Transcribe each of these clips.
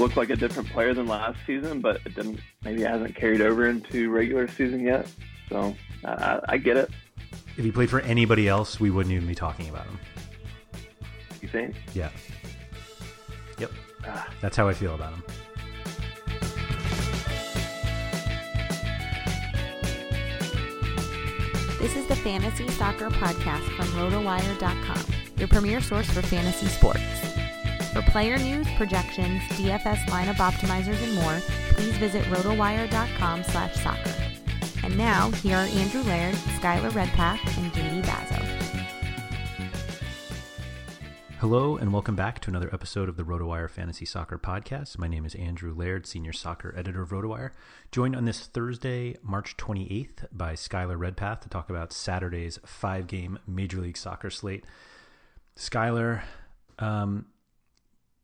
Looked like a different player than last season, but it didn't. Maybe it hasn't carried over into regular season yet. So I, I get it. If he played for anybody else, we wouldn't even be talking about him. You think? Yeah. Yep. Ah. That's how I feel about him. This is the Fantasy Soccer Podcast from RotoWire.com, your premier source for fantasy sports. For player news, projections, DFS lineup optimizers, and more, please visit RotoWire.com slash soccer. And now, here are Andrew Laird, Skylar Redpath, and JD Bazo. Hello, and welcome back to another episode of the RotoWire Fantasy Soccer Podcast. My name is Andrew Laird, Senior Soccer Editor of RotoWire, joined on this Thursday, March 28th, by Skylar Redpath to talk about Saturday's five game Major League Soccer slate. Skylar, um,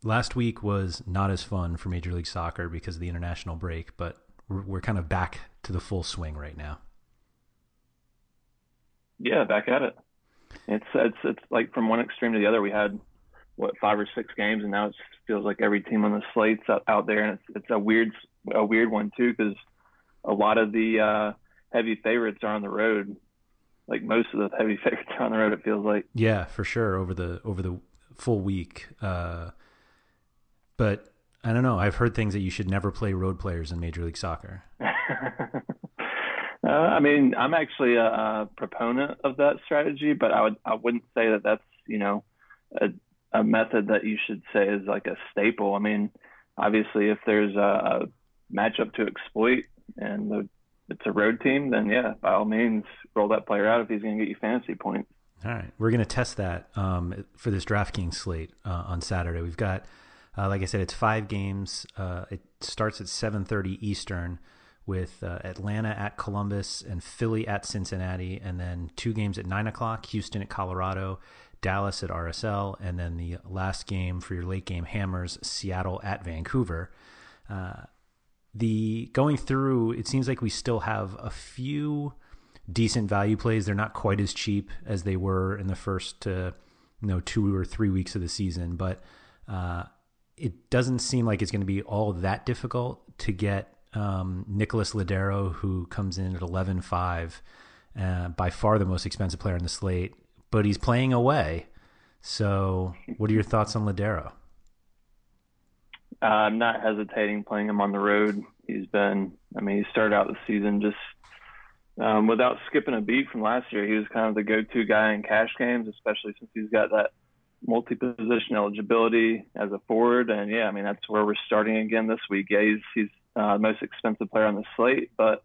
last week was not as fun for Major League Soccer because of the international break, but we're, we're kind of back to the full swing right now. Yeah, back at it. It's it's it's like from one extreme to the other. We had what five or six games, and now it feels like every team on the slate's out, out there, and it's it's a weird a weird one too because a lot of the uh, heavy favorites are on the road. Like most of the heavy favorites are on the road. It feels like. Yeah, for sure over the over the full week. Uh, but I don't know. I've heard things that you should never play road players in Major League Soccer. Uh, I mean, I'm actually a, a, proponent of that strategy, but I would I wouldn't say that that's you know a, a method that you should say is like a staple. I mean, obviously, if there's a, a matchup to exploit and the, it's a road team, then yeah, by all means, roll that player out if he's going to get you fantasy points. All right, we're going to test that um, for this DraftKings slate uh, on Saturday. We've got, uh, like I said, it's five games. Uh, it starts at 7:30 Eastern with uh, Atlanta at Columbus and Philly at Cincinnati, and then two games at nine o'clock: Houston at Colorado, Dallas at RSL, and then the last game for your late game hammers: Seattle at Vancouver. Uh, the going through, it seems like we still have a few decent value plays. They're not quite as cheap as they were in the first, uh, you know, two or three weeks of the season, but uh, it doesn't seem like it's going to be all that difficult to get um, Nicholas Lodeiro, who comes in at 11 5, uh, by far the most expensive player on the slate, but he's playing away. So, what are your thoughts on Lodeiro? Uh, I'm not hesitating playing him on the road. He's been, I mean, he started out the season just um, without skipping a beat from last year. He was kind of the go-to guy in cash games, especially since he's got that multi-position eligibility as a forward. And yeah, I mean that's where we're starting again this week. Yeah, he's he's uh, the most expensive player on the slate, but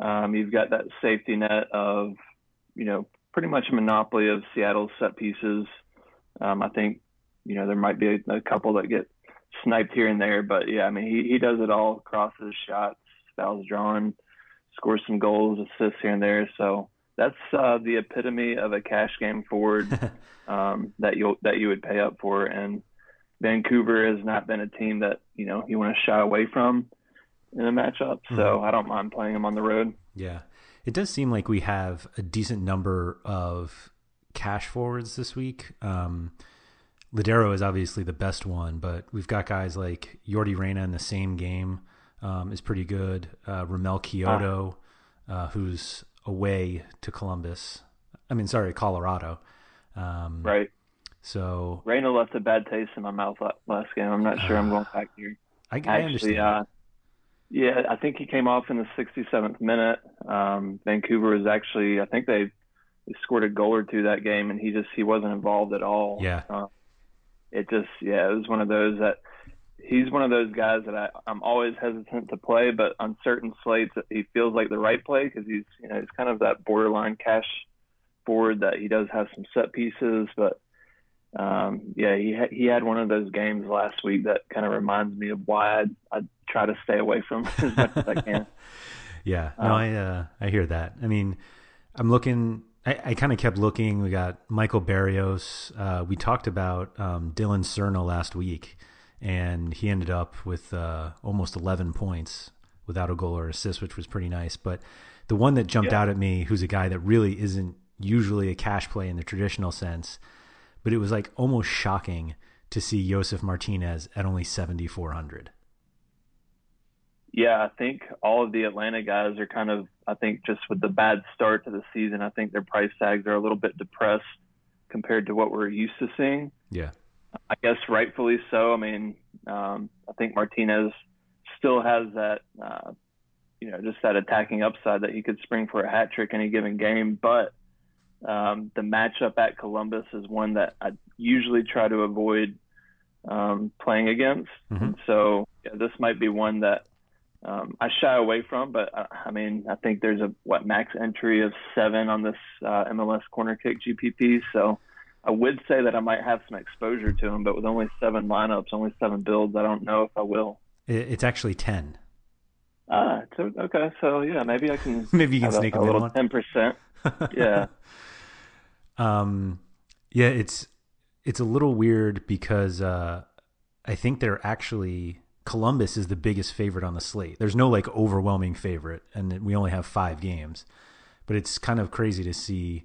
um, you've got that safety net of you know pretty much a monopoly of Seattle's set pieces. Um, I think you know there might be a, a couple that get sniped here and there, but yeah, I mean he he does it all, crosses, shots, fouls drawn, scores some goals, assists here and there. So that's uh, the epitome of a cash game forward um, that you that you would pay up for. And Vancouver has not been a team that you know you want to shy away from in a matchup. So mm-hmm. I don't mind playing them on the road. Yeah, it does seem like we have a decent number of cash forwards this week. Um, Lodeiro is obviously the best one, but we've got guys like Yordy Reyna in the same game um, is pretty good. Uh, Romell Quioto, ah. uh, who's away to Columbus. I mean, sorry, Colorado. Um, right. So Reyna left a bad taste in my mouth last game. I'm not sure I'm going back here. I, I Actually, understand. Uh, yeah, I think he came off in the 67th minute. Um, Vancouver was actually, I think they, they scored a goal or two that game, and he just he wasn't involved at all. Yeah. Uh, it just yeah, it was one of those that he's one of those guys that I, I'm always hesitant to play, but on certain slates he feels like the right play because he's you know he's kind of that borderline cash forward that he does have some set pieces, but um, yeah, he ha- he had one of those games last week that kind of reminds me of why I I try to stay away from as much as I can. Yeah, no, um, I uh, I hear that. I mean, I'm looking. I, I kind of kept looking. We got Michael Barrios. Uh, we talked about um, Dillon Serna last week and he ended up with uh, almost 11 points without a goal or assist, which was pretty nice. But the one that jumped yeah. out at me, who's a guy that really isn't usually a cash play in the traditional sense, but it was like almost shocking to see Josef Martinez at only 7,400. Yeah, I think all of the Atlanta guys are kind of, I think just with the bad start to the season, I think their price tags are a little bit depressed compared to what we're used to seeing. Yeah. I guess rightfully so. I mean, um, I think Martinez still has that, uh, you know, just that attacking upside that he could spring for a hat trick any given game. But um, the matchup at Columbus is one that I usually try to avoid um, playing against. Mm-hmm. so yeah, this might be one that um, I shy away from. But I, uh, I, mean, I think there's a what max entry of seven on this uh, MLS corner kick GPP. So I would say that I might have some exposure to him, but with only seven lineups, only seven builds, I don't know if I will. It's actually ten. Ah, so, okay. So yeah, maybe I can. maybe you can sneak a, a, a little ten percent. Yeah. um, yeah, it's it's a little weird because uh, I think they're actually Columbus is the biggest favorite on the slate. There's no like overwhelming favorite, and we only have five games, but it's kind of crazy to see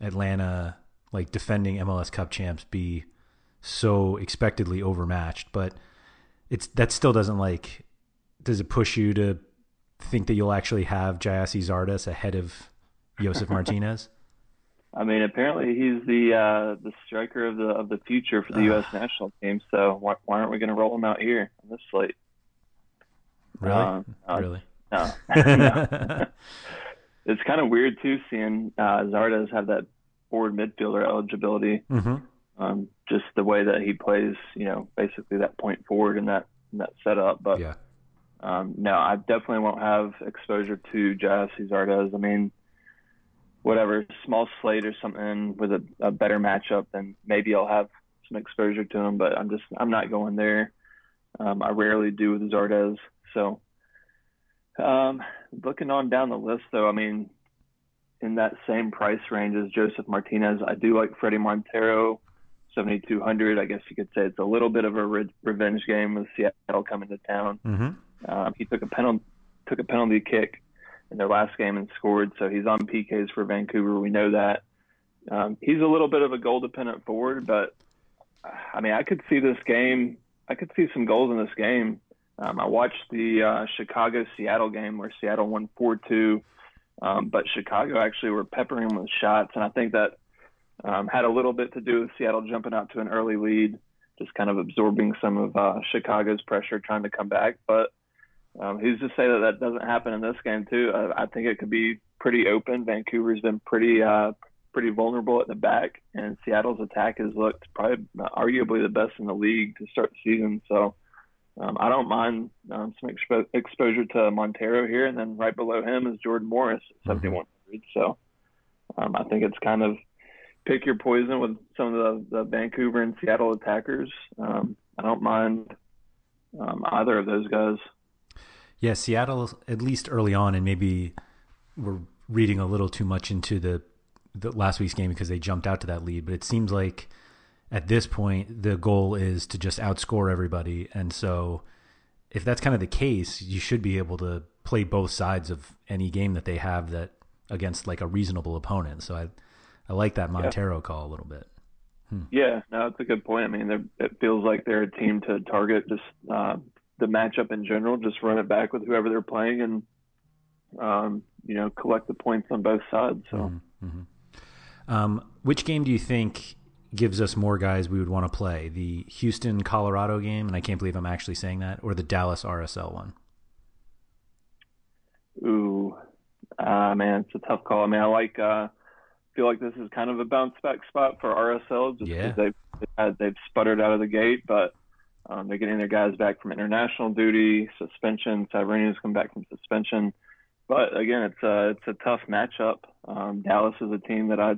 Atlanta like defending MLS Cup champs be so expectedly overmatched. But it's that still doesn't like does it push you to think that you'll actually have Gyasi Zardes ahead of Josef Martinez? I mean, apparently he's the uh, the striker of the of the future for the U.S. national team. So why, why aren't we going to roll him out here on this slate? Really? Uh, uh, really? No. no. it's kind of weird too seeing uh, Zardes have that forward midfielder eligibility. Mm-hmm. Um, just the way that he plays, you know, basically that point forward in that in that setup. But yeah. um, no, I definitely won't have exposure to Gyasi Zardes. I mean, whatever small slate or something with a, a better matchup, then maybe I'll have some exposure to him. But I'm just I'm not going there. Um, I rarely do with Zardes. So um, looking on down the list, though, I mean, in that same price range as Josef Martinez. I do like Fredy Montero, 7,200. I guess you could say it's a little bit of a re- revenge game with Seattle coming to town. Mm-hmm. Um, he took a penalty took a penalty kick in their last game and scored, so he's on PKs for Vancouver. We know that. Um, he's a little bit of a goal dependent forward, but I mean, I could see this game. I could see some goals in this game. Um, I watched the uh, Chicago Seattle game where Seattle won 4 2, um, but Chicago actually were peppering them with shots. And I think that um, had a little bit to do with Seattle jumping out to an early lead, just kind of absorbing some of uh, Chicago's pressure trying to come back. But um, who's to say that that doesn't happen in this game too? I, I think it could be pretty open. Vancouver's been pretty uh, pretty vulnerable at the back, and Seattle's attack has looked probably arguably the best in the league to start the season. So um, I don't mind um, some expo- exposure to Montero here, and then right below him is Jordan Morris at 7100. Mm-hmm. So um, I think it's kind of pick your poison with some of the, the Vancouver and Seattle attackers. Um, I don't mind um, either of those guys. Yeah, Seattle, at least early on, and maybe we're reading a little too much into the, the last week's game because they jumped out to that lead, but it seems like at this point the goal is to just outscore everybody, and so if that's kind of the case, you should be able to play both sides of any game that they have that against like a reasonable opponent. So I I like that Montero yeah. call a little bit. Hmm. Yeah, no, it's a good point. I mean, it feels like they're a team to target just uh, the matchup in general. Just run it back with whoever they're playing, and um, you know, collect the points on both sides. So, mm-hmm. mm-hmm. um, which game do you think gives us more guys we would want to play? The Houston Colorado game, and I can't believe I'm actually saying that, or the Dallas RSL one? Ooh, uh, man, it's a tough call. I mean, I like. Uh, feel like this is kind of a bounce back spot for RSL just because they've they've, they've sputtered out of the gate, but um, they're getting their guys back from international duty, suspension. Savarino's come back from suspension, but again, it's a it's a tough matchup. Um, Dallas is a team that I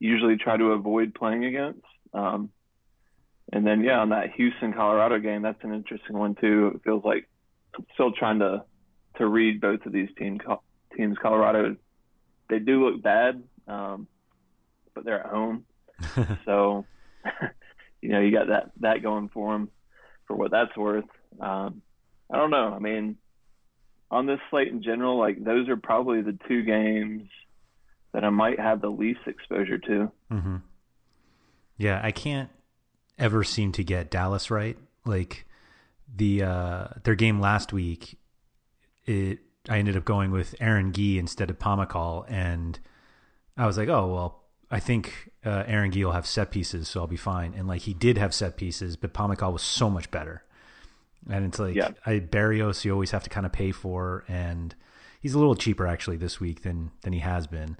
usually try to avoid playing against. Um, and then yeah, on that Houston Colorado game, that's an interesting one too. It feels like I'm still trying to to read both of these teams. Teams Colorado, they do look bad, um, but they're at home, so you know you got that that going for them for what that's worth. Um, I don't know. I mean, on this slate in general, like those are probably the two games that I might have the least exposure to. Mm-hmm. Yeah, I can't ever seem to get Dallas right. Like the uh, their game last week, it I ended up going with Aranguiz instead of Pomykal, and I was like, oh well, I think uh, Aranguiz will have set pieces, so I'll be fine. And like he did have set pieces, but Pomykal was so much better. And it's like yeah. I Barrios, you always have to kind of pay for, and he's a little cheaper actually this week than than he has been.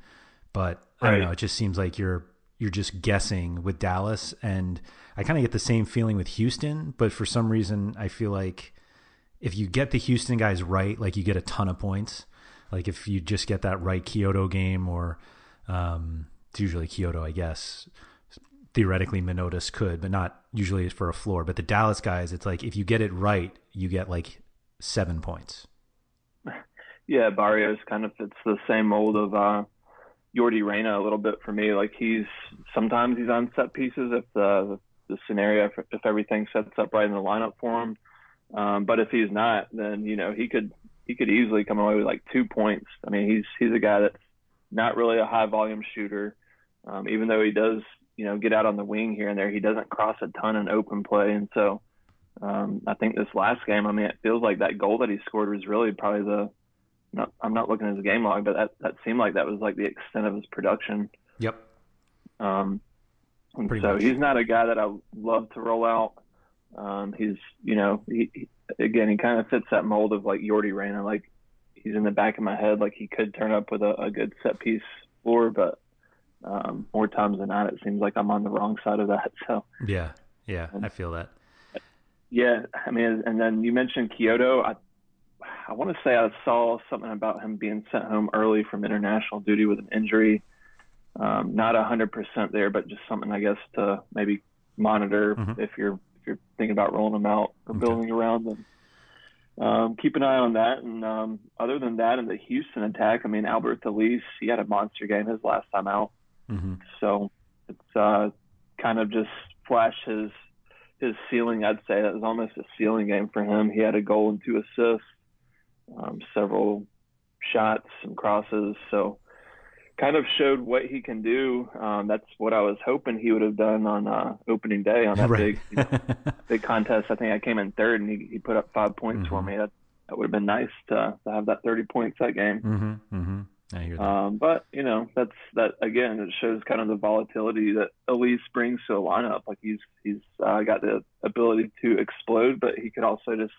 But right. I don't know, it just seems like you're you're just guessing with Dallas, and I kind of get the same feeling with Houston. But for some reason, I feel like if you get the Houston guys right, like you get a ton of points. Like if you just get that right Quioto game or um, it's usually Quioto, I guess. Theoretically, Manotas could, but not usually for a floor. But the Dallas guys, it's like if you get it right, you get like seven points. Yeah, Barrios kind of fits the same mold of uh, Yordy Reyna a little bit for me. Like he's sometimes he's on set pieces if the the scenario if, if everything sets up right in the lineup for him. Um, but if he's not, then you know he could he could easily come away with like two points. I mean, he's he's a guy that's not really a high volume shooter. Um, even though he does, you know, get out on the wing here and there, he doesn't cross a ton in open play. And so um, I think this last game, I mean, it feels like that goal that he scored was really probably the. Not, I'm not looking at his game log, but that that seemed like that was like the extent of his production. Yep. Um, and Pretty so much. he's not a guy that I love to roll out. Um, he's, you know, he, he again, he kind of fits that mold of like Yordy Reyna. Like he's in the back of my head. Like he could turn up with a, a good set piece floor, but um, more times than not, it seems like I'm on the wrong side of that. So yeah, yeah, and, I feel that. Yeah, I mean, and then you mentioned Quioto. I I want to say I saw something about him being sent home early from international duty with an injury. Um, not a hundred percent there, but just something I guess to maybe monitor mm-hmm. if you're if you're thinking about rolling him out or okay. building around them um, keep an eye on that. And um, other than that, in the Houston attack, I mean, Albert Elis, he had a monster game his last time out. Mm-hmm. So it's uh, kind of just flashed his his ceiling. I'd say that was almost a ceiling game for him. He had a goal and two assists, um, several shots and crosses. So kind of showed what he can do. Um, that's what I was hoping he would have done on uh, opening day on that right. big you know, big contest. I think I came in third, and he, he put up five points mm-hmm. for me. That that would have been nice to to have that thirty points that game. Mm-hmm. Mm-hmm. I hear that. Um, but you know, that's that again. It shows kind of the volatility that Elis brings to a lineup. Like he's he's uh, got the ability to explode, but he could also just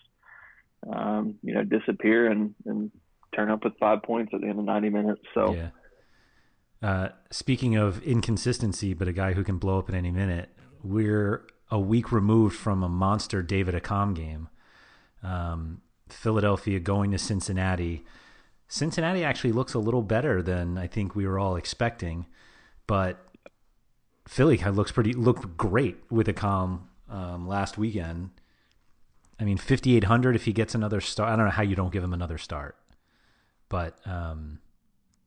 disappear and and turn up with five points at the end of ninety minutes. So. Yeah. Uh, speaking of inconsistency, but a guy who can blow up at any minute, we're a week removed from a monster David Accam game. Um, Philadelphia going to Cincinnati Cincinnati actually looks a little better than I think we were all expecting, but Philly looks pretty looked great with Accam um, last weekend. I mean, fifty eight hundred if he gets another start. I don't know how you don't give him another start, but um,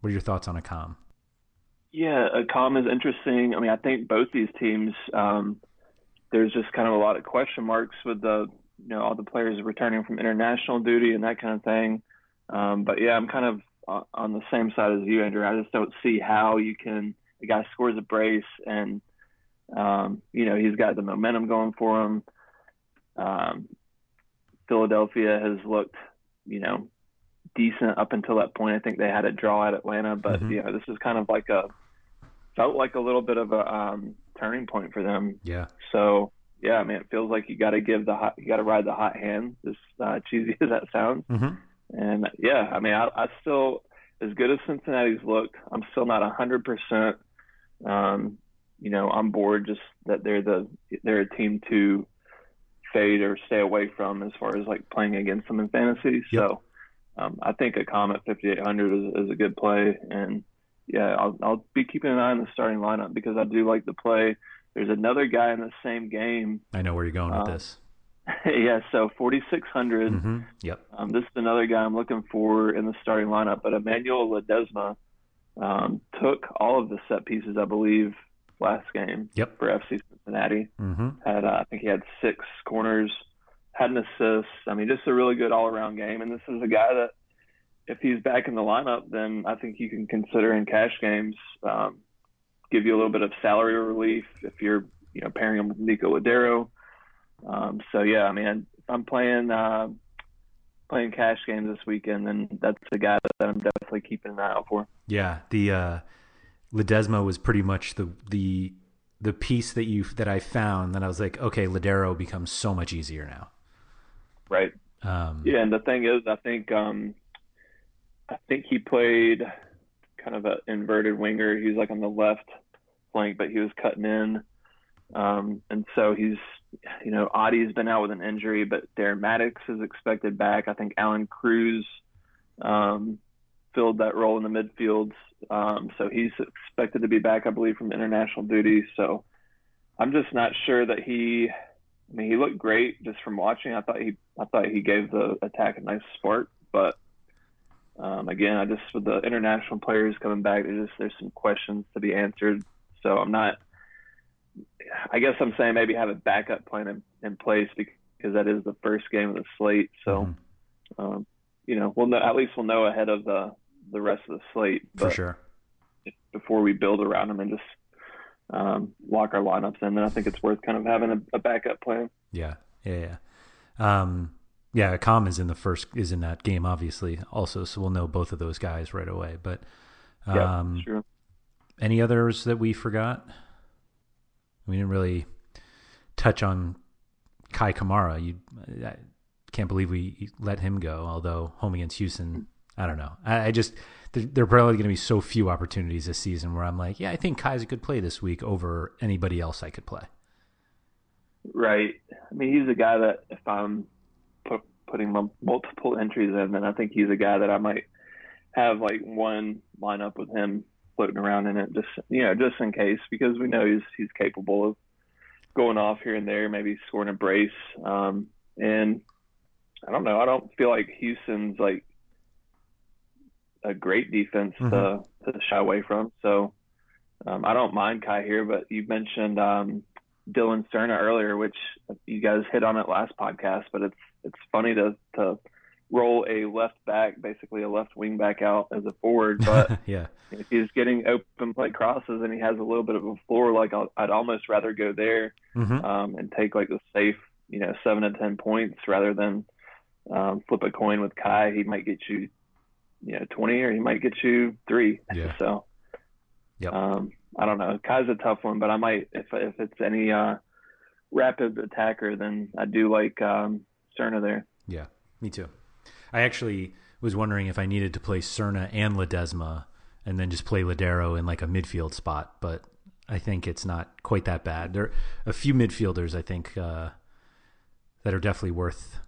what are your thoughts on Accam? Yeah, Accam is interesting. I mean, I think both these teams. Um, there's just kind of a lot of question marks with the you know all the players returning from international duty and that kind of thing. Um, but yeah, I'm kind of on the same side as you, Andrew. I just don't see how you can. The guy scores a brace, and um, you know he's got the momentum going for him. Um, Philadelphia has looked, you know, decent up until that point. I think they had a draw at Atlanta, but mm-hmm. you know this is kind of like a felt like a little bit of a um, turning point for them. Yeah. So yeah, I mean, it feels like you got to give the hot, you got to ride the hot hand. As uh, cheesy as that sounds. Mm-hmm. And yeah, I mean, I, I still, as good as Cincinnati's looked, I'm still not a 100%, um, you know, on board just that they're the, they're a team to fade or stay away from as far as like playing against them in fantasy. Yep. So um, I think a Comet 5,800 is, is a good play. And yeah, I'll, I'll be keeping an eye on the starting lineup because I do like the play. There's another guy in the same game. I know where you're going with uh, this. yeah, so 4,600. Mm-hmm. Yep. Um, this is another guy I'm looking for in the starting lineup, but Emmanuel Ledesma um, took all of the set pieces, I believe, last game yep. for FC Cincinnati. Mm-hmm. Had uh, I think he had six corners, had an assist. I mean, just a really good all-around game. And this is a guy that, if he's back in the lineup, then I think you can consider in cash games, um, give you a little bit of salary relief if you're, you know, pairing him with Nico Lodeiro. Um, so yeah, I mean, if I'm playing uh, playing cash games this weekend, then that's the guy that I'm definitely keeping an eye out for. Yeah, the uh, Ledesma was pretty much the the the piece that you that I found that I was like, okay, Lodeiro becomes so much easier now. Right. Um, yeah, and the thing is, I think um, I think he played kind of an inverted winger. He was like on the left flank, but he was cutting in, um, and so he's you know, Audie's been out with an injury, but Darren Mattocks is expected back. I think Allan Cruz um, filled that role in the midfield, um, so he's expected to be back, I believe, from international duty. So I'm just not sure that he. I mean, he looked great just from watching. I thought he, I thought he gave the attack a nice spark, but um, again, I just with the international players coming back, there's just there's some questions to be answered. So I'm not I guess I'm saying maybe have a backup plan in, in place because that is the first game of the slate. So, mm-hmm. um, you know, we'll know, at least we'll know ahead of the the rest of the slate. For sure. Before we build around them and just um, lock our lineups in, then I think it's worth kind of having a, a backup plan. Yeah, yeah, yeah. Um, yeah, Accam is in the first is in that game, obviously, also, so we'll know both of those guys right away. But um, yeah, sure. Any others that we forgot? We didn't really touch on Kei Kamara. You, I can't believe we let him go. Although home against Houston, I don't know. I, I just there, there, are probably going to be so few opportunities this season where I'm like, yeah, I think Kei's a good play this week over anybody else I could play. Right. I mean, he's a guy that if I'm put, putting multiple entries in, then I think he's a guy that I might have like one lineup with him floating around in it, just you know, just in case, because we know he's he's capable of going off here and there, maybe scoring a brace. Um, and I don't know, I don't feel like Houston's like a great defense mm-hmm. to to shy away from. So um, I don't mind Kei here, but you mentioned um, Dillon Serna earlier, which you guys hit on it last podcast, but it's it's funny to to roll a left back, basically a left wing back out as a forward. But yeah, if he's getting open play crosses and he has a little bit of a floor, like i would almost rather go there mm-hmm. um, and take like the safe, you know, seven to ten points rather than um, flip a coin with Kei. He might get you, you know, twenty or he might get you three. Yeah. So, yep. um, I don't know. Kei's a tough one, but I might if if it's any uh, rapid attacker, then I do like um, Serna there. Yeah, me too. I actually was wondering if I needed to play Serna and Ledesma and then just play Lodeiro in like a midfield spot, but I think it's not quite that bad. There are a few midfielders I think uh, that are definitely worth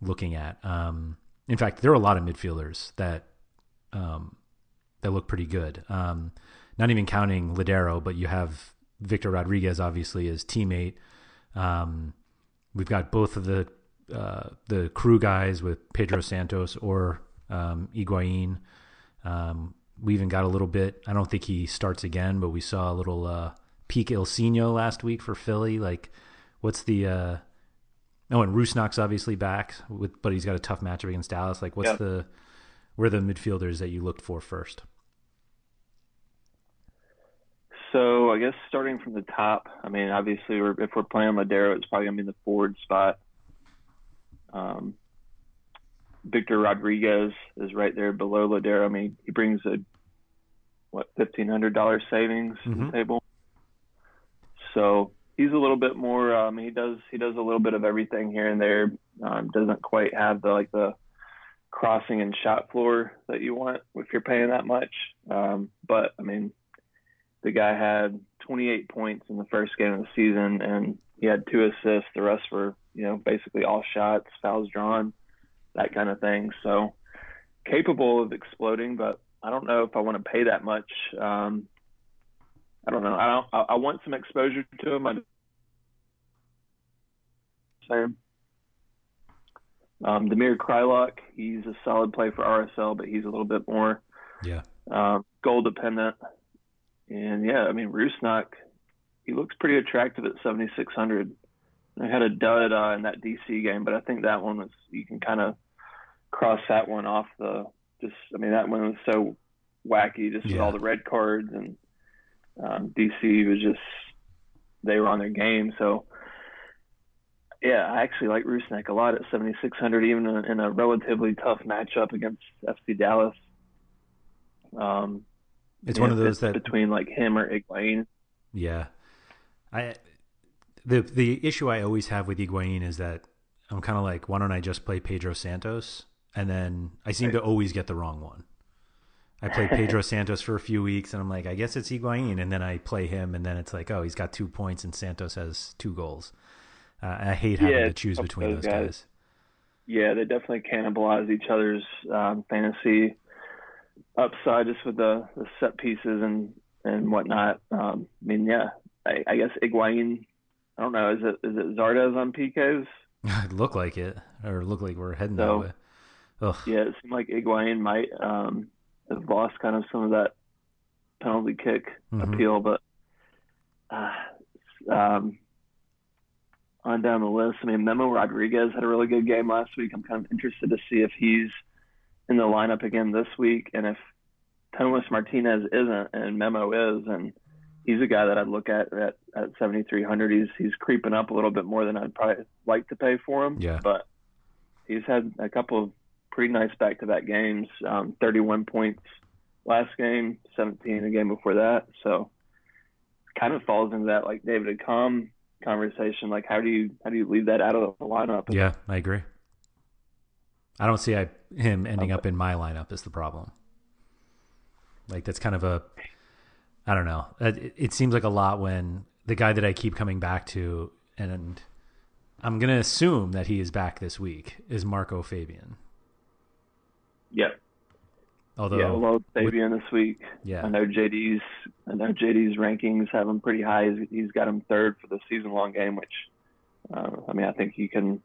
looking at. Um, in fact, there are a lot of midfielders that um, that look pretty good. Um, not even counting Lodeiro, but you have Victor Rodriguez, obviously, as teammate. Um, we've got both of the uh, the crew guys with Pedro Santos or um, Higuain. Um, we even got a little bit. I don't think he starts again, but we saw a little uh, peak Ilsinho last week for Philly. Like, what's the? Uh, oh, and Rusnak's obviously back, with, but he's got a tough matchup against Dallas. Like, what's the? Where are the midfielders that you looked for first? So I guess starting from the top, I mean, obviously, we're, if we're playing Lodeiro, it's probably gonna be in the forward spot. Um, Victor Rodriguez is right there below Lodeiro. I mean, he brings a what fifteen hundred dollars savings mm-hmm. to the table. So he's a little bit more. Um, he does he does a little bit of everything here and there. Um, doesn't quite have the like the crossing and shot floor that you want if you're paying that much. Um, but I mean, the guy had 28 points in the first game of the season, and he had two assists. The rest were you know, basically all shots, fouls drawn, that kind of thing. So capable of exploding, but I don't know if I want to pay that much. Um, I don't know. I don't. I, I want some exposure to him. I same. Um, Damir Kreilach, he's a solid play for RSL, but he's a little bit more yeah um, goal dependent. And yeah, I mean Rusnak, he looks pretty attractive at 7600. I had a dud uh, in that DC game, but I think that one was you can kind of cross that one off the just. I mean, that one was so wacky, just yeah. with all the red cards and um, DC was just they were on their game. So yeah, I actually like Rusnak a lot at 7600, even in, in a relatively tough matchup against FC Dallas. Um, it's one of those that between like him or Higuain. Yeah, I the the issue I always have with Higuain is that I'm kind of like, why don't I just play Pedro Santos? And then I seem to always get the wrong one. I play Pedro Santos for a few weeks, and I'm like, I guess it's Higuain, and then I play him, and then it's like, oh, he's got two points, and Santos has two goals. Uh, I hate having yeah, to choose between those, those guys. guys. Yeah, they definitely cannibalize each other's um, fantasy upside just with the, the, set pieces and and whatnot. Um, I mean, yeah, I, I guess Higuain I don't know. Is it is it Zardes on PKs? it looked like it, or look like we're heading so, that way. Ugh. Yeah, it seemed like Higuain might um, have lost kind of some of that penalty kick mm-hmm. appeal, but uh, um, on down the list, I mean, Memo Rodriguez had a really good game last week. I'm kind of interested to see if he's in the lineup again this week, and if Tomas Martinez isn't and Memo is, and he's a guy that I'd look at at, at 7,300. He's he's creeping up a little bit more than I'd probably like to pay for him. Yeah. But he's had a couple of pretty nice back-to-back games. Um, 31 points last game, 17 the game before that. So kind of falls into that like David Accam conversation. Like how do you how do you leave that out of the lineup? Yeah, I agree. I don't see I, him ending up in my lineup is the problem. Like that's kind of a I don't know. It, it seems like a lot when the guy that I keep coming back to, and I'm going to assume that he is back this week, is Marco Fabian. Yeah. Although, yeah, well, Fabian with, this week. Yeah. I know JD's. I know JD's rankings have him pretty high. He's, he's got him third for the season-long game, which, uh, I mean, I think you can,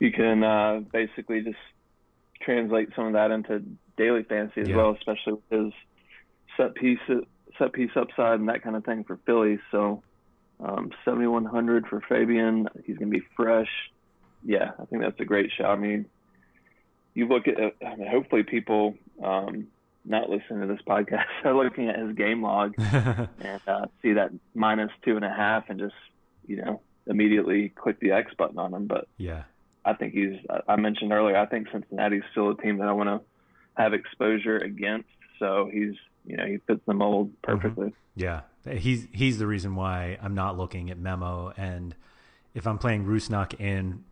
you can uh, basically just translate some of that into daily fantasy as yeah. well, especially with his set piece set piece upside and that kind of thing for Philly. So um, 7,100 for Fabian. He's going to be fresh. Yeah, I think that's a great shot. I mean, you look at, I mean, hopefully people um, not listening to this podcast are looking at his game log and uh, see that minus two and a half and just, you know, immediately click the X button on him. But yeah, I think he's, I mentioned earlier, I think Cincinnati's still a team that I want to have exposure against. So he's, you know, he fits the mold mm-hmm. perfectly. Mm-hmm. Yeah. He's, he's the reason why I'm not looking at Memo. And if I'm playing Rusnak in,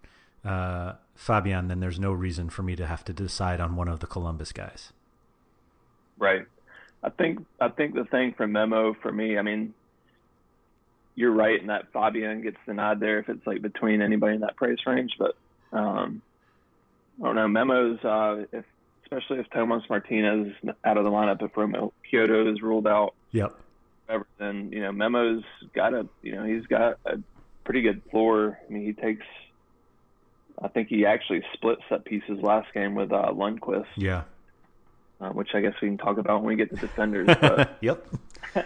uh, Fabian, then there's no reason for me to have to decide on one of the Columbus guys. Right. I think I think the thing for Memo for me, I mean, you're right in that Fabian gets the nod there if it's like between anybody in that price range, but um, I don't know. Memo's uh, if especially if Tomas Martinez is out of the lineup, if Romell Quioto is ruled out. Yep. Whatever, then you know Memo's got a you know he's got a pretty good floor. I mean he takes. I think he actually split set pieces last game with uh, Lundkvist. Yeah. Uh, which I guess we can talk about when we get to defenders. But, yep.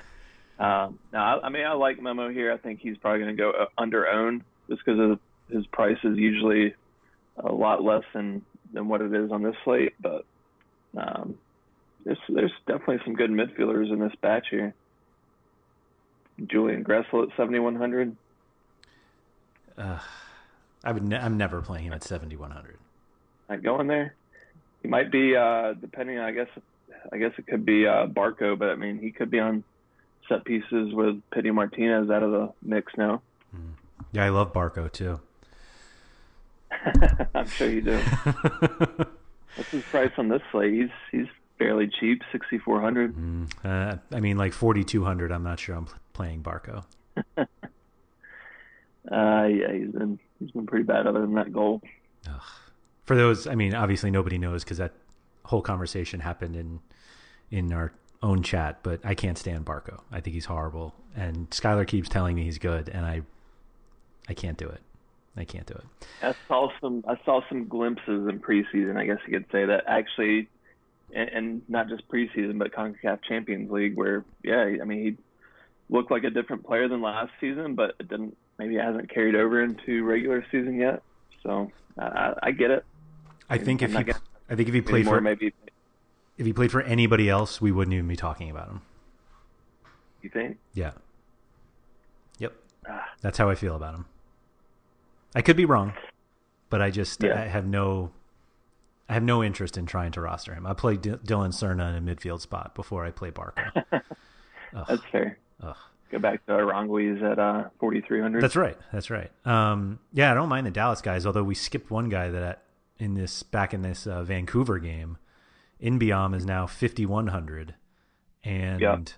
um, no, I, I, mean I like Memo here. I think he's probably going to go uh, under own just because his price is usually a lot less than than what it is on this slate. But um, there's there's definitely some good midfielders in this batch here. Julian Gressel at 7100. Uh, I would. Ne- I'm never playing him at 7100. Not going there. He might be, uh, depending. I guess. I guess it could be uh, Barco, but I mean, he could be on set pieces with Pity Martinez out of the mix now. Mm. Yeah, I love Barco too. I'm sure you do. What's his price on this slate? He's he's fairly cheap, sixty four hundred. Mm, uh, I mean, like forty two hundred. I'm not sure I'm playing Barco. uh, yeah, he's been he's been pretty bad other than that goal. Ugh. For those, I mean, obviously nobody knows because that whole conversation happened in in our own chat. But I can't stand Barco. I think he's horrible, and Skylar keeps telling me he's good, and I I can't do it. I can't do it. I saw some. I saw some glimpses in preseason. I guess you could say that actually, and, and not just preseason, but Concacaf Champions League, where yeah, I mean he looked like a different player than last season, but it didn't. Maybe it hasn't carried over into regular season yet. So I, I get it. I think if he, I think if he played for maybe if he played for anybody else, we wouldn't even be talking about him. You think? Yeah. Yep. Ah. That's how I feel about him. I could be wrong, but I just yeah. I have no I have no interest in trying to roster him. I play D- Dillon Serna in a midfield spot before I play Barco. That's fair. Ugh. Go back to Aranguiz at uh, 4,300. That's right. That's right. Um, yeah, I don't mind the Dallas guys, although we skipped one guy that in this back in this uh, Vancouver game. Inbeom is now 5,100 and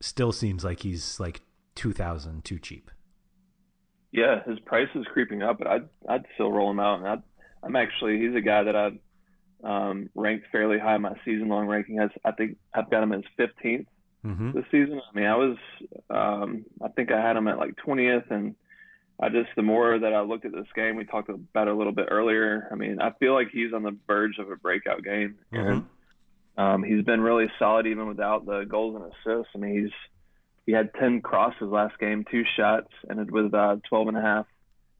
still seems like he's like 2,000 too cheap. Yeah, his price is creeping up, but I'd I'd still roll him out. And I'd, I'm actually he's a guy that I've um, ranked fairly high in my season long ranking. As I think I've got him as 15th mm-hmm. this season. I mean, I was um, I think I had him at like 20th, and I just the more that I looked at this game, we talked about it a little bit earlier. I mean, I feel like he's on the verge of a breakout game, mm-hmm. and um, he's been really solid even without the goals and assists. I mean, he's he had 10 crosses last game, two shots, and it was uh, 12 and a half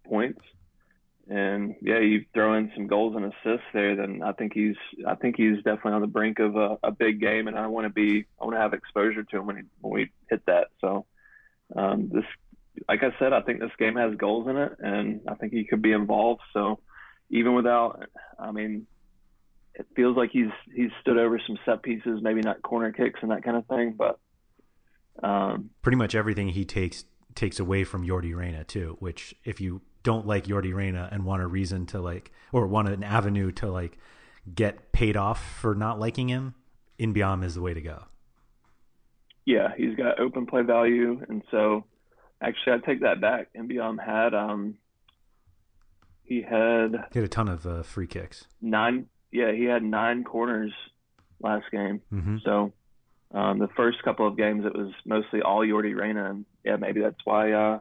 points. And yeah, you throw in some goals and assists there, then I think he's I think he's definitely on the brink of a, a big game, and I want to be I want to have exposure to him when he, when we hit that. So um, this, like I said, I think this game has goals in it, and I think he could be involved. So even without, I mean, it feels like he's he's stood over some set pieces, maybe not corner kicks and that kind of thing, but um, Pretty much everything he takes takes away from Yordy Reyna too. Which, if you don't like Yordy Reyna and want a reason to like, or want an avenue to like get paid off for not liking him, Inbeom is the way to go. Yeah, he's got open play value, and so actually, I take that back. Inbeom had um, he had he had a ton of uh, free kicks. Nine, yeah, he had nine corners last game. Mm-hmm. So um, the first couple of games, it was mostly all Yordy Reyna, and yeah, maybe that's why uh,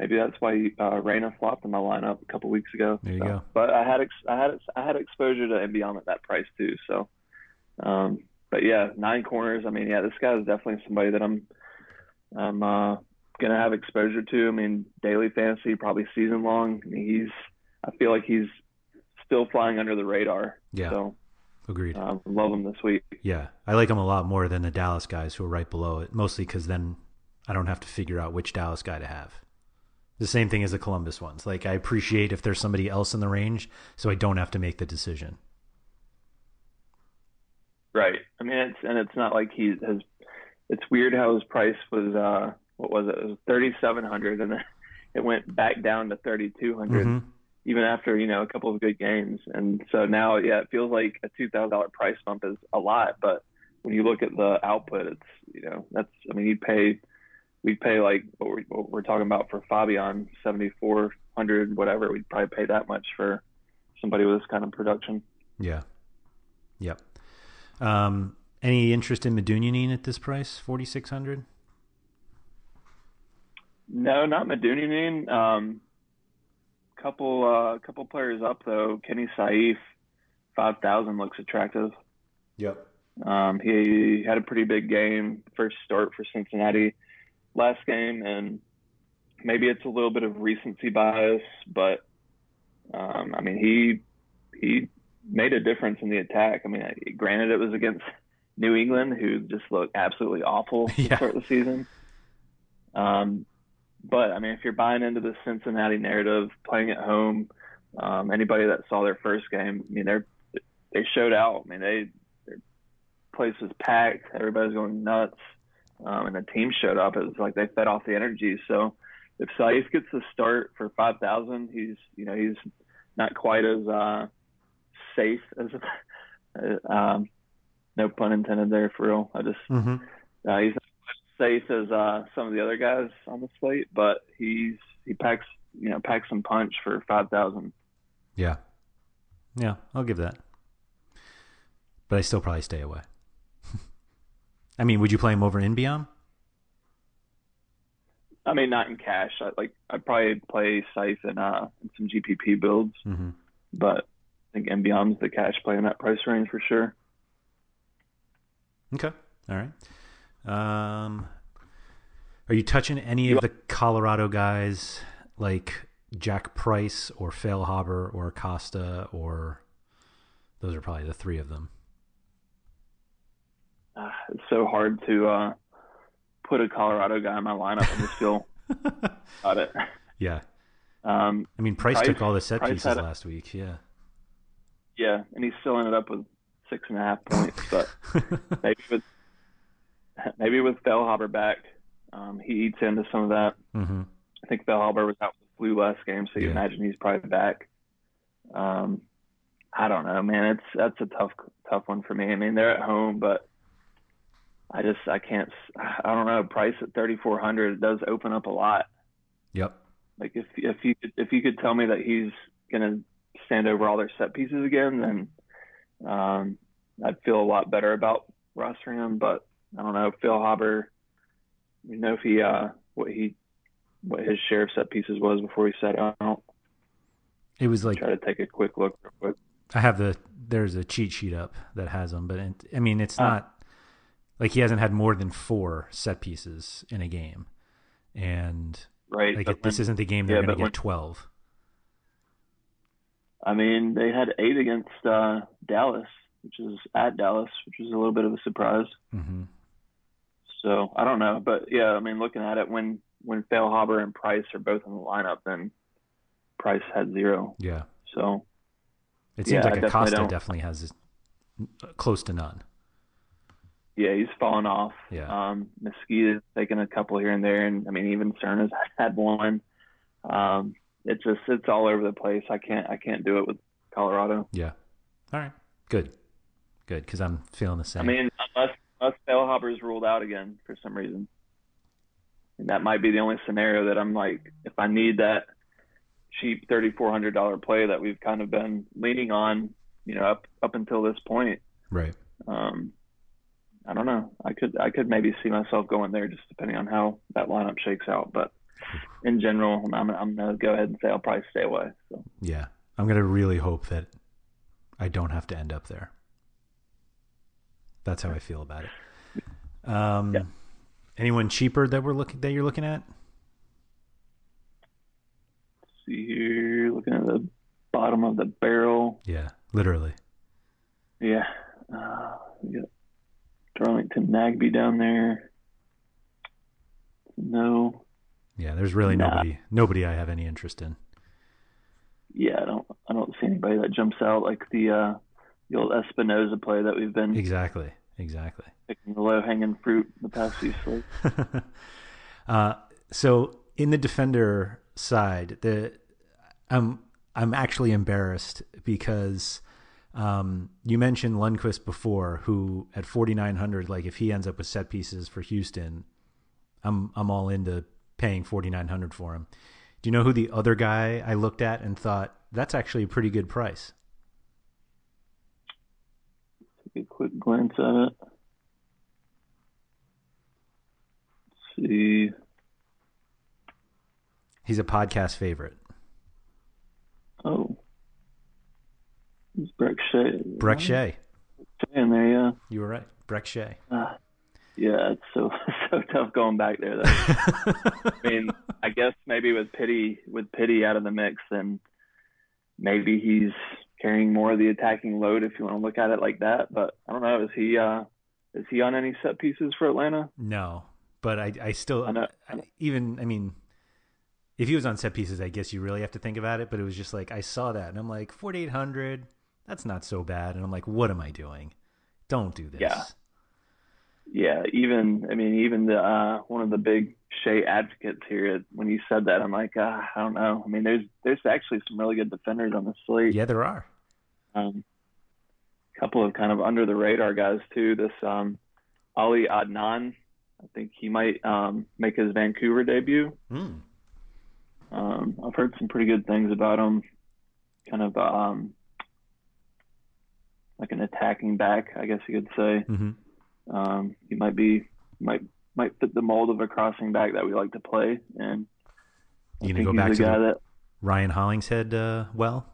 maybe that's why uh, Reyna flopped in my lineup a couple weeks ago. There you so, go. But I had ex- I had I had exposure to Inbeom at that price too. So, um, but yeah, nine corners. I mean, yeah, this guy is definitely somebody that I'm I'm uh, gonna have exposure to. I mean, daily fantasy, probably season long. I mean, he's I feel like he's still flying under the radar. Yeah. So Agreed. uh, love him this week. Yeah, I like him a lot more than the Dallas guys who are right below it. Mostly because then I don't have to figure out which Dallas guy to have. The same thing as the Columbus ones. Like I appreciate if there's somebody else in the range, so I don't have to make the decision. Right. I mean, it's and it's not like he has. It's weird how his price was. uh What was it? It was thirty seven hundred, and then it went back down to thirty two hundred, Mhm. even after you know a couple of good games. And so now, yeah, it feels like a two thousand dollar price bump is a lot, but when you look at the output, it's you know that's. I mean, you pay. We pay like what we're, what we're talking about for Fabian, seventy four hundred, whatever. We'd probably pay that much for somebody with this kind of production. Yeah. Yep. Um, any interest in Medunjanin at this price, forty six hundred? No, not Medunjanin. Um, couple uh, couple players up though. Kenny Saief, five thousand looks attractive. Yep. Um, he had a pretty big game, first start for Cincinnati last game, and maybe it's a little bit of recency bias, but um, I mean he he made a difference in the attack. I mean, granted it was against New England, who just looked absolutely awful to Yeah. start the season. Um, but I mean, if you're buying into the Cincinnati narrative, playing at home, um, anybody that saw their first game, I mean, they're they showed out. I mean, they their place was packed. Everybody's going nuts, um, and the team showed up. It was like they fed off the energy. So if Saief gets the start for five thousand, he's you know he's not quite as uh, safe as um, no pun intended there for real. I just Mm-hmm. uh, he's not as safe as uh, some of the other guys on the slate, but he's he packs you know packs some punch for five thousand. Yeah. Yeah, I'll give that. But I still probably stay away. I mean, would you play him over Inbeom? I mean, not in cash. I, like I'd probably play Saief and uh some GPP builds, Mm-hmm. but I think Inbeom's the cash play in that price range for sure. Okay. All right. Um, are you touching any of the Colorado guys like Jack Price or Feil Feilhaber or Costa or those are probably the three of them. Uh, it's so hard to uh put a Colorado guy in my lineup. I just feel about it. Yeah. Um, I mean, Price, Price- took all the set Price pieces a- last week. Yeah. yeah, and he still ended up with six and a half points, but maybe with maybe with Feilhaber back, um, he eats into some of that. hmm I think Feilhaber was out with the flu last game, so you Yeah. imagine he's probably back. Um, I don't know, man. It's that's a tough tough one for me. I mean, they're at home, but I just I can't. I don't know. Price at thirty four hundred does open up a lot. Yep. Like if if you could, if you could tell me that he's gonna stand over all their set pieces again, then um, I'd feel a lot better about rostering him. But I don't know. Feilhaber, you know if he uh what he what his share of set pieces was before he set out. It was like Try to take a quick look real quick. I have the there's a cheat sheet up that has them, but it, I mean it's Ah. not like he hasn't had more than four set pieces in a game, and Right. like but it, this isn't the game they're yeah, going to get when- twelve. I mean, they had eight against uh, Dallas, which is at Dallas, which was a little bit of a surprise. Mm-hmm. So I don't know, but yeah, I mean, looking at it, when when Feilhaber and Price are both in the lineup, then Price had zero. Yeah, So it seems Yeah, like definitely Acosta don't- definitely has uh, close to none. Yeah, he's fallen off. Yeah. Um, Mezquida has taken a couple here and there, and I mean, even Serna has had one. Um, it's just it's all over the place. I can't I can't do it with Colorado. Yeah. All right. Good. Good because I'm feeling the same. I mean, unless unless Feilhaber's ruled out again for some reason. And that might be the only scenario that I'm like, if I need that cheap thirty four hundred dollar play that we've kind of been leaning on, you know, up up until this point. right. Um, I don't know. I could I could maybe see myself going there just depending on how that lineup shakes out. But in general, I'm I'm gonna go ahead and say I'll probably stay away. So Yeah. I'm gonna really hope that I don't have to end up there. That's how I feel about it. Um, Yeah. anyone cheaper that we're looking that you're looking at? see here, looking at the bottom of the barrel. Yeah, literally. Yeah. Uh, got Darlington Nagbe down there. No. Yeah, there's really Nah. nobody nobody I have any interest in. Yeah, I don't. I don't see anybody that jumps out like the uh, the old Espinoza play that we've been Exactly. Exactly. picking the low hanging fruit the past few slates. uh, so in the defender side, the I'm I'm actually embarrassed because um, you mentioned Lundkvist before, who at 4900, like if he ends up with set pieces for Houston, I'm I'm all into paying 4900 for him. Do you know who the other guy I looked at and thought that's actually a pretty good price? Take a quick glance at it. Let's see. He's a podcast favorite. Oh. It's Brek Shea. Brek Shea. In there, yeah. You were right. Brek Shea. Uh, yeah, it's so so tough going back there. Though. I mean, I guess maybe with Pity with Pity out of the mix, then maybe he's carrying more of the attacking load if you want to look at it like that. But I don't know. Is he uh is he on any set pieces for Atlanta? No, but I I still I know- I- even I mean, if he was on set pieces, I guess you really have to think about it. But it was just like I saw that and I'm like forty eight hundred. That's not so bad. And I'm like, what am I doing? Don't do this. Yeah. Yeah, even I mean, even the uh, one of the big Shea advocates here. When you said that, I'm like, uh, I don't know. I mean, there's there's actually some really good defenders on the slate. Yeah, there are. Um, a couple of kind of under the radar guys too. This um, Ali Adnan, I think he might um, make his Vancouver debut. Mm. Um, I've heard some pretty good things about him. Kind of um, like an attacking back, I guess you could say. hmm Um, he might be might might fit the mold of a crossing back that we like to play, and I You gonna go back to that Ryan Hollingshead? Uh, well,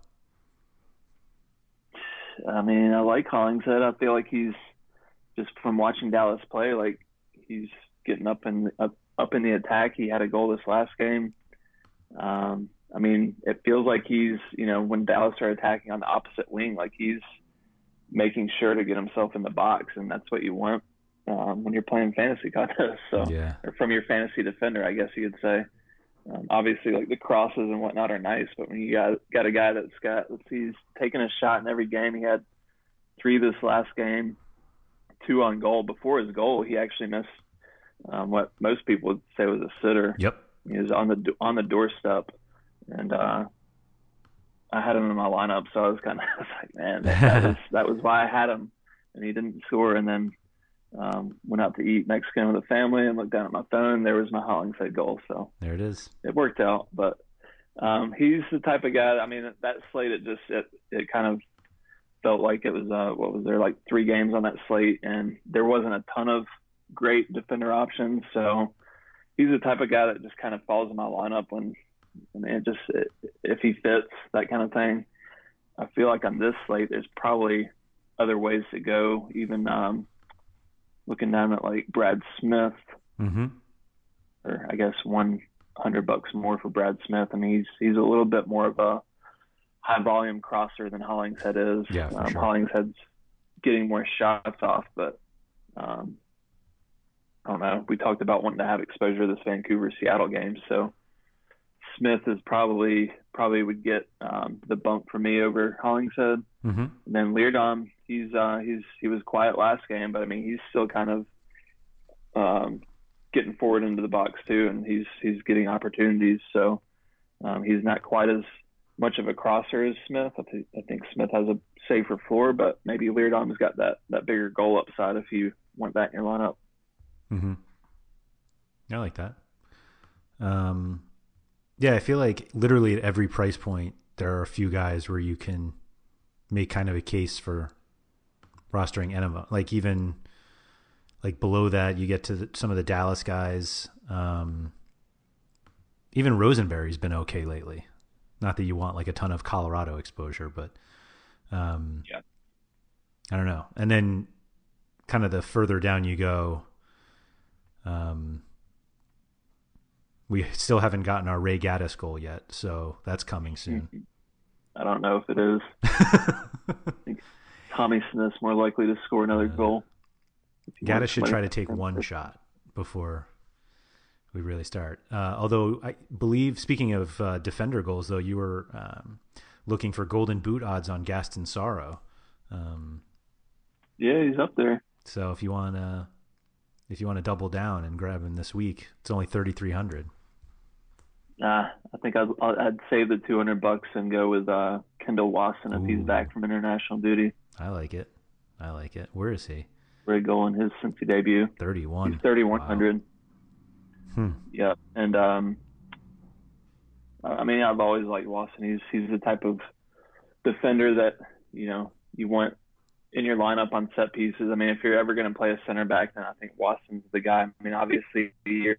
I mean, I like Hollingshead. I feel like he's just from watching Dallas play, like he's getting up in up up in the attack. He had a goal this last game. Um, I mean, it feels like he's you know when Dallas are attacking on the opposite wing, like he's making sure to get himself in the box, and that's what you want um, when you're playing fantasy contests. So yeah, or from your fantasy defender, I guess you could say. Um, obviously, like the crosses and whatnot are nice, but when you got got a guy that's got, let's see, he's taking a shot in every game. He had three this last game, two on goal. Before his goal, he actually missed um, what most people would say was a sitter. yep. He was on the on the doorstep, and uh, I had him in my lineup, so I was kind of I was like, man, that, that was that was why I had him, and he didn't score. And then um, went out to eat Mexican with the family and looked down at my phone. There was my Hollingshead goal, so There it is. it worked out. But um, he's the type of guy. I mean, that slate it just it it kind of felt like it was uh, what was there like three games on that slate, and there wasn't a ton of great defender options. So he's the type of guy that just kind of falls in my lineup when I mean, it just it, if he fits that kind of thing. I feel like on this slate, there's probably other ways to go. Even um, looking down at like Brad Smith, hmm or I guess one hundred bucks more for Brad Smith. I mean, he's he's a little bit more of a high volume crosser than Hollingshead is. Yeah, um, sure. Hollingshead's getting more shots off, but um, I don't know. We talked about wanting to have exposure to this Vancouver Seattle game, so Smith is probably probably would get um, the bump for me over Hollingshead. hmm And then Leerdam, he's uh, he's he was quiet last game, but I mean he's still kind of um, getting forward into the box too, and he's he's getting opportunities. So um, he's not quite as much of a crosser as Smith. I, th- I think Smith has a safer floor, but maybe Leerdam's got that that bigger goal upside if you want that in your lineup. hmm I like that. Um, yeah, I feel like literally at every price point, there are a few guys where you can make kind of a case for rostering Enema. Like even like below that, you get to the, some of the Dallas guys. Um, even Rosenberry's been okay lately. Not that you want like a ton of Colorado exposure, but um, Yeah. I don't know. And then kind of the further down you go, um, we still haven't gotten our Ray Gaddis goal yet, so that's coming soon. I don't know if it is. Tommy Smith's more likely to score another uh, goal. Gaddis should try to take one shot before we really start. Uh, although I believe, speaking of uh, defender goals, though, you were um, looking for golden boot odds on Gaston Sauro. Um, yeah, he's up there. So if you want to, if you want to double down and grab him this week, it's only thirty three hundred. Nah, I think I'd, I'd save the two hundred bucks and go with uh, Kendall Waston if Ooh. he's back from international duty. I like it. I like it. Where is he? Where he going? His since he debut. Thirty one. He's thirty one hundred. Wow. Hmm. Yeah, and um, I mean, I've always liked Waston. He's he's the type of defender that you know you want in your lineup on set pieces. I mean, if you're ever going to play a center back, then I think Waston's the guy. I mean, obviously you're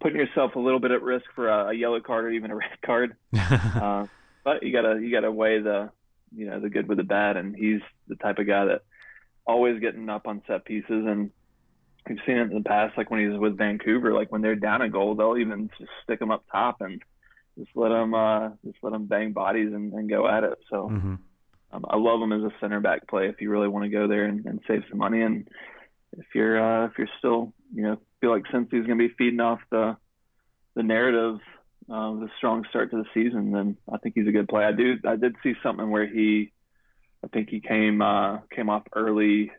putting yourself a little bit at risk for a, a yellow card or even a red card, uh, but you gotta you gotta weigh the you know the good with the bad, and he's the type of guy that always getting up on set pieces and. We've seen it in the past, like when he was with Vancouver, like when they're down a goal, they'll even just stick him up top and just let him uh, just let him bang bodies and, and go at it. So mm-hmm. Um, I love him as a center back play if you really want to go there and, and save some money. And if you're uh, if you're still you know feel like Cincy's going to be feeding off the the narrative of the strong start to the season, then I think he's a good play. I do I did see something where he I think he came uh, came off early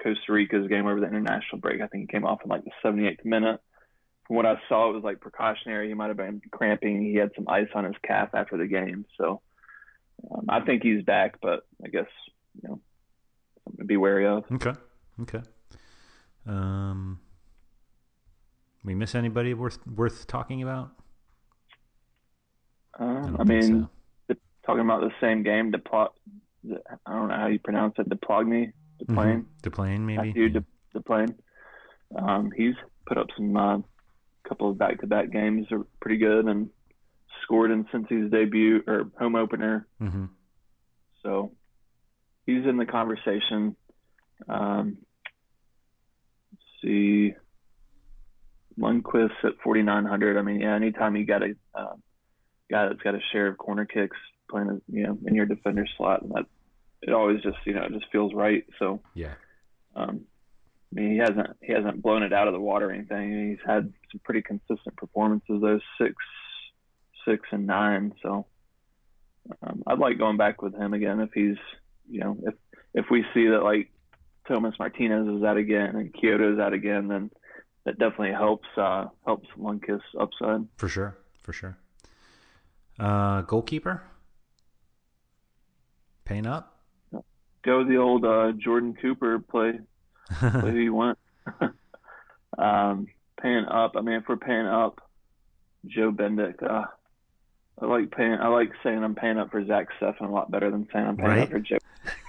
Costa Rica's game over the international break. I think he came off in like the 78th minute. From what I saw, it was like precautionary. He might have been cramping. He had some ice on his calf after the game, so um, I think he's back, but I guess you know something to be wary of. Okay. Okay. Um, we miss anybody worth worth talking about? Um, I, I mean, so. talking about the same game, Depl- I don't know how you pronounce it. The Deplagne, mm-hmm. Deplagne, maybe. Matthew yeah. De- Deplagne. Um, he's put up some uh, couple of back-to-back games are pretty good, and scored in Cincy's debut or home opener. Mm-hmm. So he's in the conversation. Um, see, Lundkvist at 4,900. I mean, yeah, anytime you got a uh, guy that's got a share of corner kicks playing, you know, in your defender slot, and that it always just, you know, it just feels right. So yeah. Um, I mean, he hasn't he hasn't blown it out of the water or anything. He's had some pretty consistent performances. Those six six and nine. So um, I'd like going back with him again if he's, you know, if if we see that like Tomas Martinez is out again and Quioto is out again, then that definitely helps uh, helps Lundkvist upside. For sure, for sure. Uh, goalkeeper, paying up. Go the old uh, Jordan Cooper play. play who you want. um, paying up. I mean, if we're paying up, Joe Bendik. Uh, I like paying. I like saying I'm paying up for Zach Steffen a lot better than saying I'm paying right? up for Joe.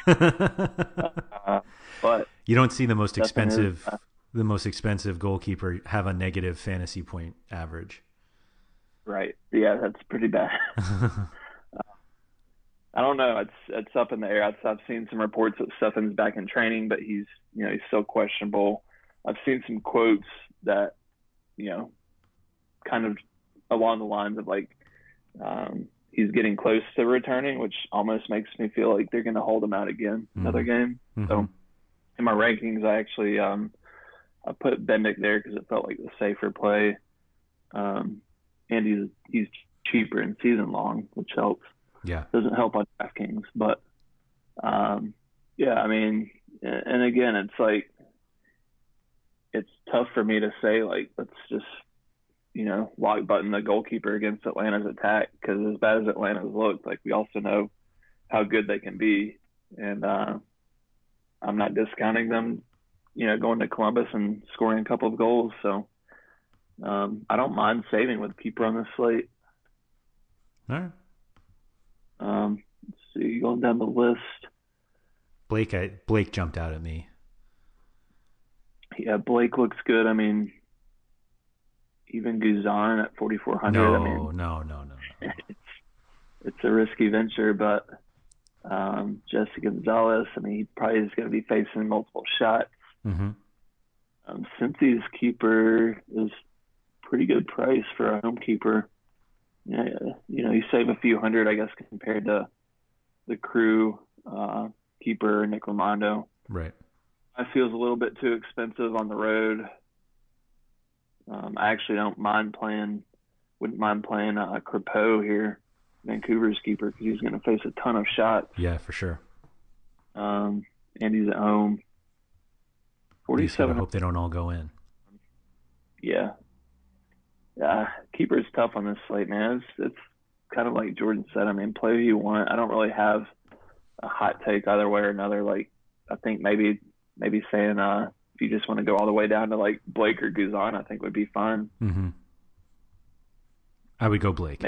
uh, but you don't see the most expensive, is, uh, the most expensive goalkeeper have a negative fantasy point average. Right. Yeah, that's pretty bad. uh, I don't know. It's it's up in the air. I've, I've seen some reports that Steffen's back in training, but he's you know he's still questionable. I've seen some quotes that you know kind of along the lines of like um, he's getting close to returning, which almost makes me feel like they're going to hold him out again mm-hmm. another game. Mm-hmm. So in my rankings, I actually um, I put Bendik there because it felt like the safer play, um, and he's he's cheaper in season long, which helps. Yeah, doesn't help on DraftKings, but um, yeah, I mean, and again, it's like it's tough for me to say like let's just you know, lock button the goalkeeper against Atlanta's attack because as bad as Atlanta's looked, like we also know how good they can be, and uh, I'm not discounting them, you know, going to Columbus and scoring a couple of goals. So um, I don't mind saving with keeper on the slate. All right. Um, let's see, going down the list. Blake, I, Blake jumped out at me. Yeah, Blake looks good. I mean, even Guzan at 4,400. No, I mean, no, no, no, no. it's, it's a risky venture, but um, Jesse Gonzalez, I mean, he probably is going to be facing multiple shots. Mm-hmm. Um, Cincy's keeper is pretty good price for a home keeper. you know, you know, you save a few hundred, I guess, compared to the crew uh, keeper Nick Rimando. Right. I feels a little bit too expensive on the road. Um, I actually don't mind playing, wouldn't mind playing uh, Crépeau here, Vancouver's keeper, because he's going to face a ton of shots. Yeah, for sure. Um, and he's at home. Forty-seven. I hope they don't all go in. Yeah. Yeah, keeper's tough on this slate, man. It's, it's kind of like Jordan said. I mean, play who you want. I don't really have a hot take either way or another. Like, I think maybe maybe saying uh, if you just want to go all the way down to like Blake or Guzan, I think would be fine. Mm-hmm. I would go Blake.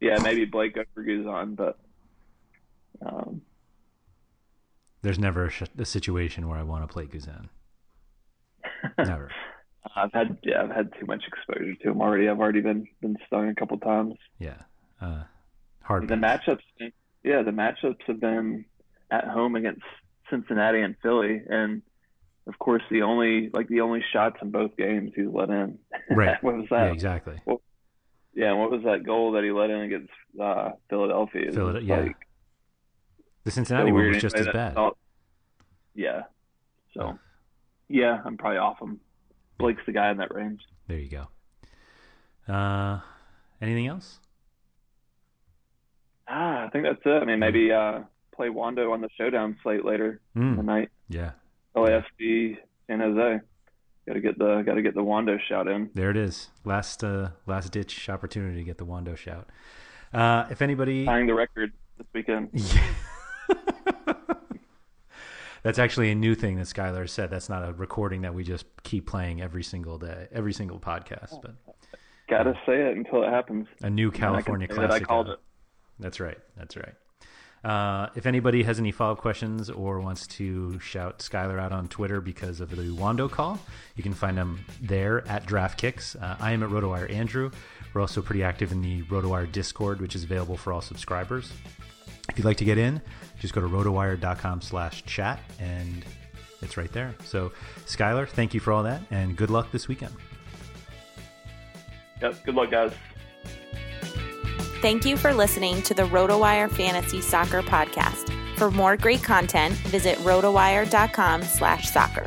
Yeah, maybe Blake over Guzan, but um, there's never a, sh- a, situation where I want to play Guzan. Never. I've had yeah, I've had too much exposure to him already. I've already been been stung a couple times. Yeah, uh, hard. The matchups, yeah, the matchups have been at home against Cincinnati and Philly, and of course the only like the only shots in both games he's let in. Right. what was that? Yeah, exactly. Well, yeah, what was that goal that he let in against uh, Philadelphia? Philadelphia. Yeah. Like, the Cincinnati so one was just as bad. yeah. So, yeah, I'm probably off him. Blake's the guy in that range. There you go. Uh, anything else? Ah, I think that's it. I mean, maybe uh, play Wondo on the showdown slate later mm. tonight. Yeah. LAFC San Jose. Got to get the got to get the Wondo shout in. There it is. Last uh, last ditch opportunity to get the Wondo shout. Uh, if anybody tying the record this weekend. That's actually a new thing that Skylar said. That's not a recording that we just keep playing every single day, every single podcast. But gotta say it until it happens. A new California classic. That I called it. That's right. That's right. Uh, if anybody has any follow up questions or wants to shout Skylar out on Twitter because of the Wondo call, you can find them there at DraftKicks. Uh, I am at RotoWire Andrew. We're also pretty active in the RotoWire Discord, which is available for all subscribers. If you'd like to get in, just go to rotowire.com slash chat and it's right there. So, Skylar, thank you for all that and good luck this weekend. Yep, good luck, guys. Thank you for listening to the RotoWire Fantasy Soccer Podcast. For more great content, visit rotowire.com slash soccer.